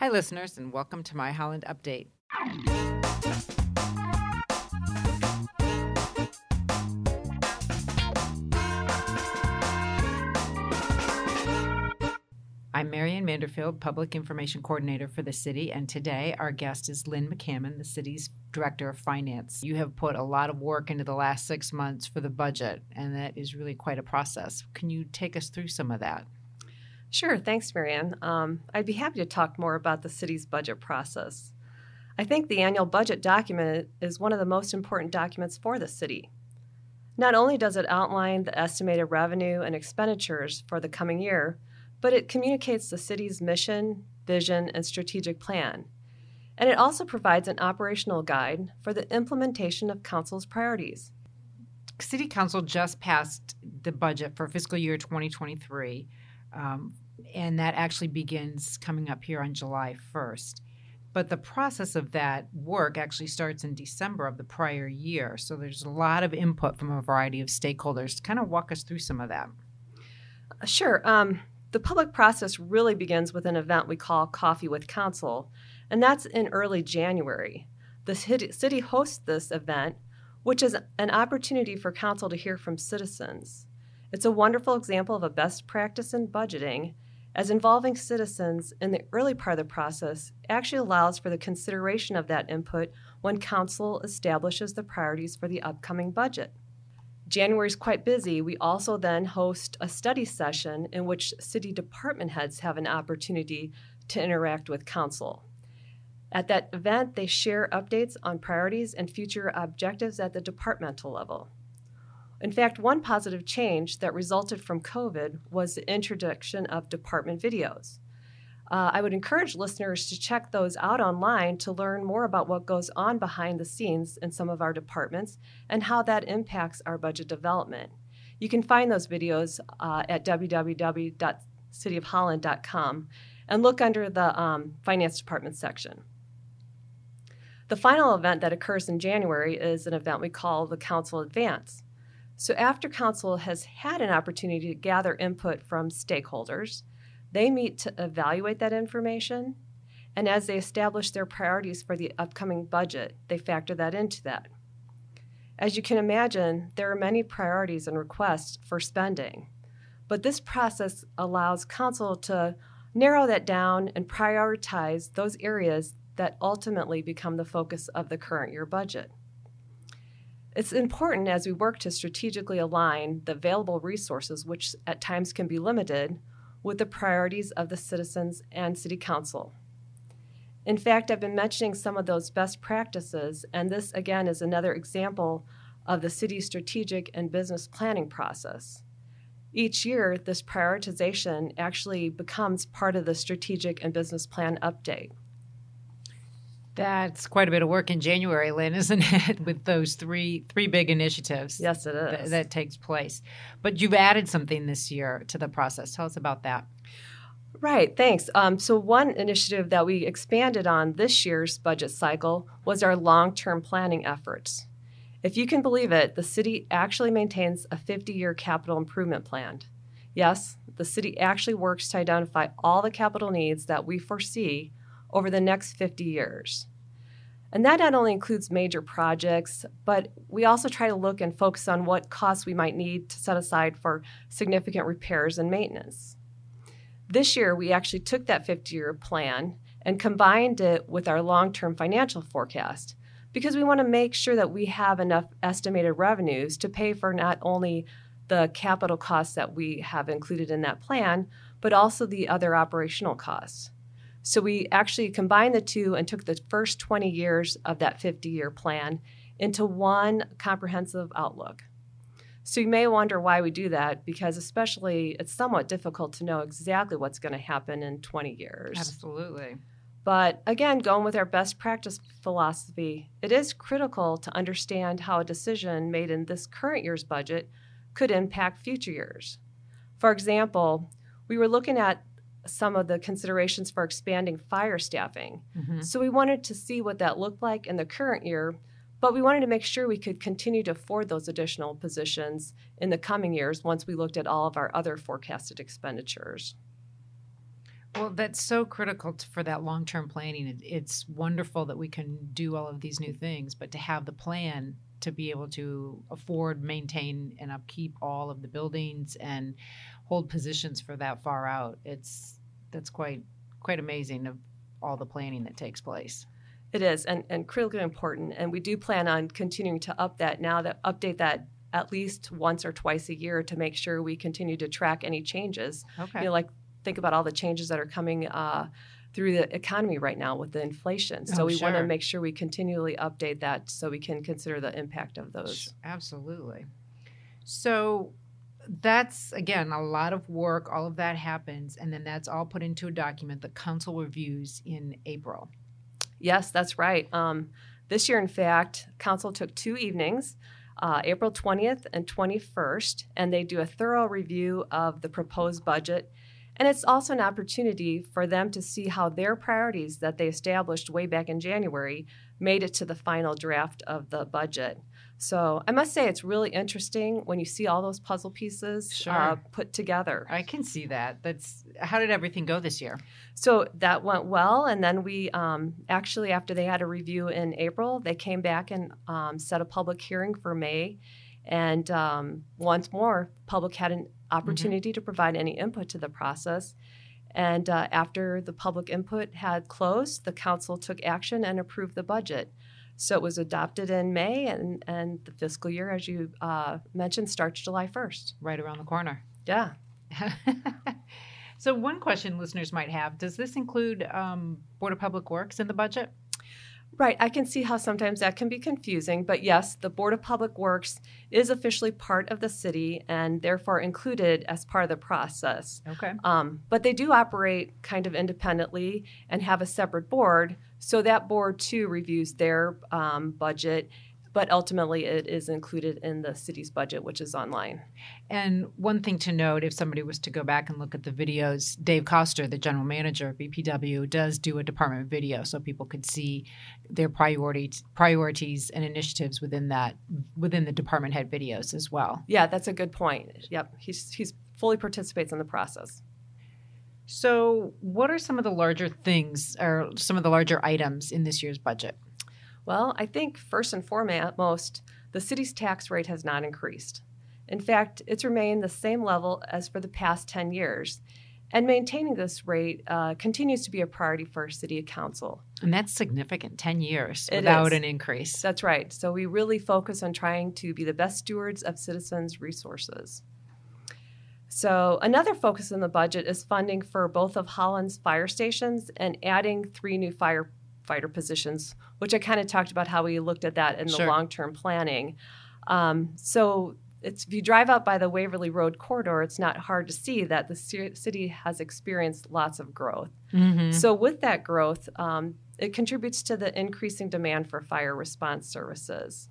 Hi, listeners, and welcome to my Holland Update. I'm Marian Manderfield, Public Information Coordinator for the city, and today our guest is Lynn McCammon, the city's Director of Finance. You have put a lot of work into the last six months for the budget, and that is really quite a process. Can you take us through some of that? Sure, thanks, Marianne. Um, I'd be happy to talk more about the city's budget process. I think the annual budget document is one of the most important documents for the city. Not only does it outline the estimated revenue and expenditures for the coming year, but it communicates the city's mission, vision, and strategic plan. And it also provides an operational guide for the implementation of Council's priorities. City Council just passed the budget for fiscal year 2023, um, and that actually begins coming up here on July 1st. But the process of that work actually starts in December of the prior year. So there's a lot of input from a variety of stakeholders. Kind of walk us through some of that. Sure. Um, the public process really begins with an event we call Coffee with Council, and that's in early January. The city hosts this event, which is an opportunity for council to hear from citizens. It's a wonderful example of a best practice in budgeting, as involving citizens in the early part of the process actually allows for the consideration of that input when council establishes the priorities for the upcoming budget. January is quite busy. We also then host a study session in which city department heads have an opportunity to interact with council. At that event, they share updates on priorities and future objectives at the departmental level. In fact, one positive change that resulted from COVID was the introduction of department videos. Uh, I would encourage listeners to check those out online to learn more about what goes on behind the scenes in some of our departments and how that impacts our budget development. You can find those videos uh, at www.cityofholland.com and look under the um, Finance Department section. The final event that occurs in January is an event we call the Council Advance. So, after Council has had an opportunity to gather input from stakeholders, they meet to evaluate that information, and as they establish their priorities for the upcoming budget, they factor that into that. As you can imagine, there are many priorities and requests for spending, but this process allows Council to narrow that down and prioritize those areas that ultimately become the focus of the current year budget. It's important as we work to strategically align the available resources, which at times can be limited, with the priorities of the citizens and City Council. In fact, I've been mentioning some of those best practices, and this again is another example of the city's strategic and business planning process. Each year, this prioritization actually becomes part of the strategic and business plan update. That's quite a bit of work in January, Lynn, isn't it? With those three three big initiatives. Yes, it is. Th- that takes place. But you've added something this year to the process. Tell us about that. Right, thanks. Um, so, one initiative that we expanded on this year's budget cycle was our long term planning efforts. If you can believe it, the city actually maintains a 50 year capital improvement plan. Yes, the city actually works to identify all the capital needs that we foresee over the next 50 years. And that not only includes major projects, but we also try to look and focus on what costs we might need to set aside for significant repairs and maintenance. This year, we actually took that 50 year plan and combined it with our long term financial forecast because we want to make sure that we have enough estimated revenues to pay for not only the capital costs that we have included in that plan, but also the other operational costs. So we actually combined the two and took the first 20 years of that 50 year plan into one comprehensive outlook. So you may wonder why we do that because, especially, it's somewhat difficult to know exactly what's going to happen in 20 years. Absolutely. But again, going with our best practice philosophy, it is critical to understand how a decision made in this current year's budget could impact future years. For example, we were looking at some of the considerations for expanding fire staffing. Mm-hmm. So we wanted to see what that looked like in the current year, but we wanted to make sure we could continue to afford those additional positions in the coming years once we looked at all of our other forecasted expenditures. Well, that's so critical for that long term planning. It, it's wonderful that we can do all of these new things, but to have the plan to be able to afford, maintain, and upkeep all of the buildings and hold positions for that far out, it's that's quite quite amazing of all the planning that takes place. It is, and, and critically important. And we do plan on continuing to up that now that update that at least once or twice a year to make sure we continue to track any changes. Okay. You know, like think about all the changes that are coming uh, through the economy right now with the inflation. So Oh, we want to make sure we continually update that so we can consider the impact of those. Absolutely. So that's again a lot of work. All of that happens, and then that's all put into a document that council reviews in April. Yes, that's right. Um, this year, in fact, council took two evenings, uh, April 20th and 21st, and they do a thorough review of the proposed budget. And it's also an opportunity for them to see how their priorities that they established way back in January made it to the final draft of the budget. So I must say, it's really interesting when you see all those puzzle pieces Sure. uh, put together. I can see that. That's how did everything go this year? So that went well, and then we um, actually, after they had a review in April, they came back and um, set a public hearing for May, and um, once more, public had an opportunity to provide any input to the process. And uh, after the public input had closed, the council took action and approved the budget. So it was adopted in May, and, and the fiscal year, as you uh, mentioned, starts July 1st. Right around the corner. Yeah. so one question listeners might have: Does this include um, Board of Public Works in the budget? Right. I can see how sometimes that can be confusing, but yes, the Board of Public Works is officially part of the city and therefore included as part of the process. Okay. Um, but they do operate kind of independently and have a separate board, so that board too reviews their um, budget, but ultimately it is included in the city's budget, which is online. And one thing to note, if somebody was to go back and look at the videos, Dave Koster, the general manager of BPW, does do a department video so people could see their priorities, priorities and initiatives within that within the department head videos as well. Yeah, that's a good point. Yep, he's he's fully participates in the process. So, what are some of the larger things or some of the larger items in this year's budget? Well, I think first and foremost, the city's tax rate has not increased. In fact, it's remained the same level as for the past 10 years. And maintaining this rate uh, continues to be a priority for our city council. And that's significant 10 years It without is. an increase. That's right. So we really focus on trying to be the best stewards of citizens' resources. So another focus in the budget is funding for both of Holland's fire stations and adding three new firefighter positions, which I kind of talked about how we looked at that in the Sure. long-term planning. Um, so it's, if you drive out by the Waverly Road corridor, it's not hard to see that the ci- city has experienced lots of growth. Mhm. So, with that growth, um, it contributes to the increasing demand for fire response services.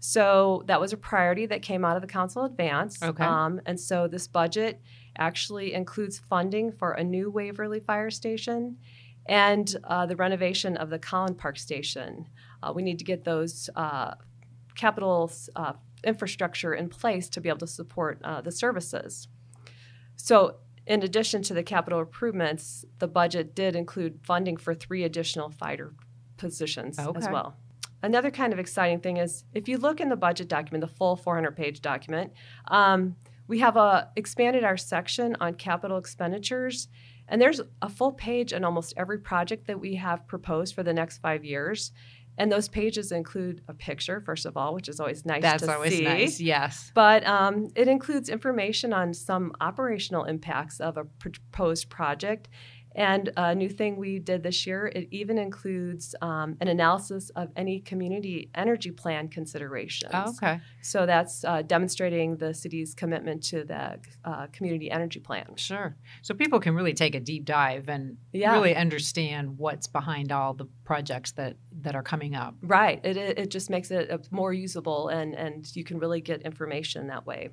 So, that was a priority that came out of the council advance. Okay. Um, and so, this budget actually includes funding for a new Waverly Fire Station and uh, the renovation of the Collin Park Station. Uh, we need to get those uh, capital uh, infrastructure in place to be able to support uh, the services. So, in addition to the capital improvements, the budget did include funding for three additional fighter positions as Okay. well. Another kind of exciting thing is if you look in the budget document, the full 400 page document, um, we have uh, expanded our section on capital expenditures. And there's a full page on almost every project that we have proposed for the next five years. And those pages include a picture, first of all, which is always nice That's always see. nice. Yes. But um, it includes information on some operational impacts of a proposed project. And a new thing we did this year, it even includes um, an analysis of any community energy plan considerations. Oh, okay. So that's uh, demonstrating the city's commitment to the uh, community energy plan. Sure. So people can really take a deep dive and Yeah. really understand what's behind all the projects that that are coming up. Right. It, it, just makes it uh, more usable, and, and you can really get information that way.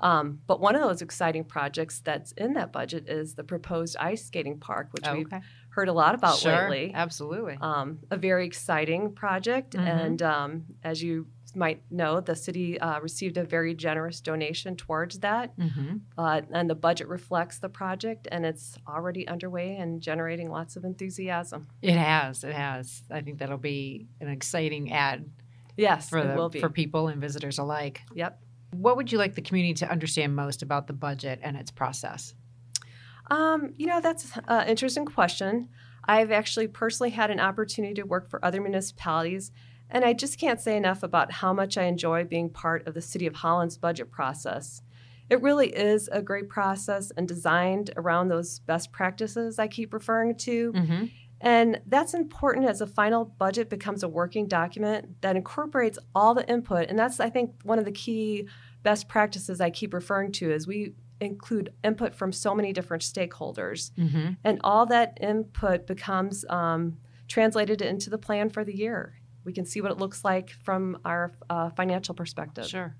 Um, but one of those exciting projects that's in that budget is the proposed ice skating park, which we've heard a lot about sure. lately. Absolutely. Um, a very exciting project, Mhm. and um, as you might know, the city uh, received a very generous donation towards that, Mm-hmm. uh, and the budget reflects the project, and it's already underway and generating lots of enthusiasm. It has. It has. I think that'll be an exciting ad Yes, for it the, will be. for people and visitors alike. Yep. What would you like the community to understand most about the budget and its process? Um, you know, that's an interesting question. I've actually personally had an opportunity to work for other municipalities, and I just can't say enough about how much I enjoy being part of the City of Holland's budget process. It really is a great process and designed around those best practices I keep referring to. Mm-hmm. And that's important as the final budget becomes a working document that incorporates all the input. And that's, I think, one of the key best practices I keep referring to is we include input from so many different stakeholders. Mm-hmm. And all that input becomes um, translated into the plan for the year. We can see what it looks like from our uh, financial perspective. Sure.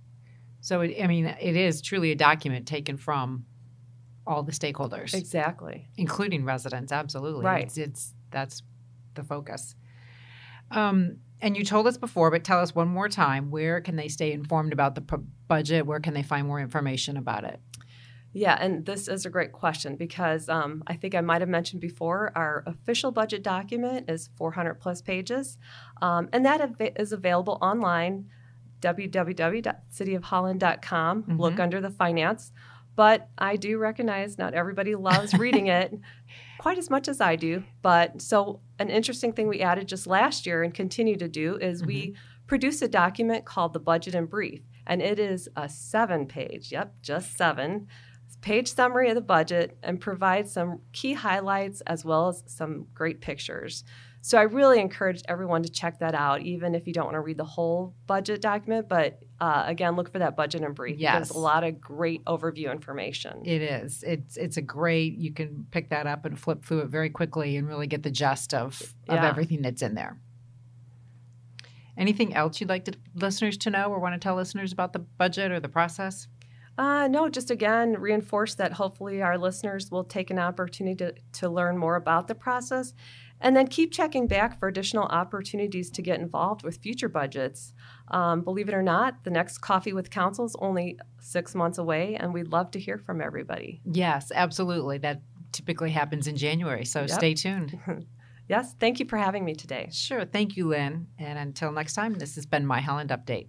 So, it, I mean, it is truly a document taken from all the stakeholders, Exactly. including residents. Absolutely. Right. It's, it's that's the focus. Um, and you told us before, but tell us one more time where can they stay informed about the p- budget? Where can they find more information about it? Yeah, and this is a great question because um, I think I might have mentioned before our official budget document is 400 plus pages, um, and that av- is available online www.cityofholland.com. Mhm. Look under the finance. But I do recognize not everybody loves reading it quite as much as I do. But so, an interesting thing we added just last year and continue to do is we mm-hmm. produce a document called the Budget in Brief. And it is a seven page, yep, just seven page summary of the budget and provides some key highlights as well as some great pictures. So I really encourage everyone to check that out, even if you don't want to read the whole budget document. But uh, again, look for that budget in brief. Yes. a lot of great overview information. It is. It's it's a great. You can pick that up and flip through it very quickly and really get the gist of of Yeah. everything that's in there. Anything else you'd like to, listeners to know or want to tell listeners about the budget or the process? Uh, no, just again, reinforce that hopefully our listeners will take an opportunity to, to learn more about the process and then keep checking back for additional opportunities to get involved with future budgets. Um, believe it or not, the next Coffee with Council is only six months away, and we'd love to hear from everybody. Yes, absolutely. That typically happens in January. So Yep. stay tuned. Yes, thank you for having me today. Sure. Thank you, Lynn. And until next time, this has been My Holland Update.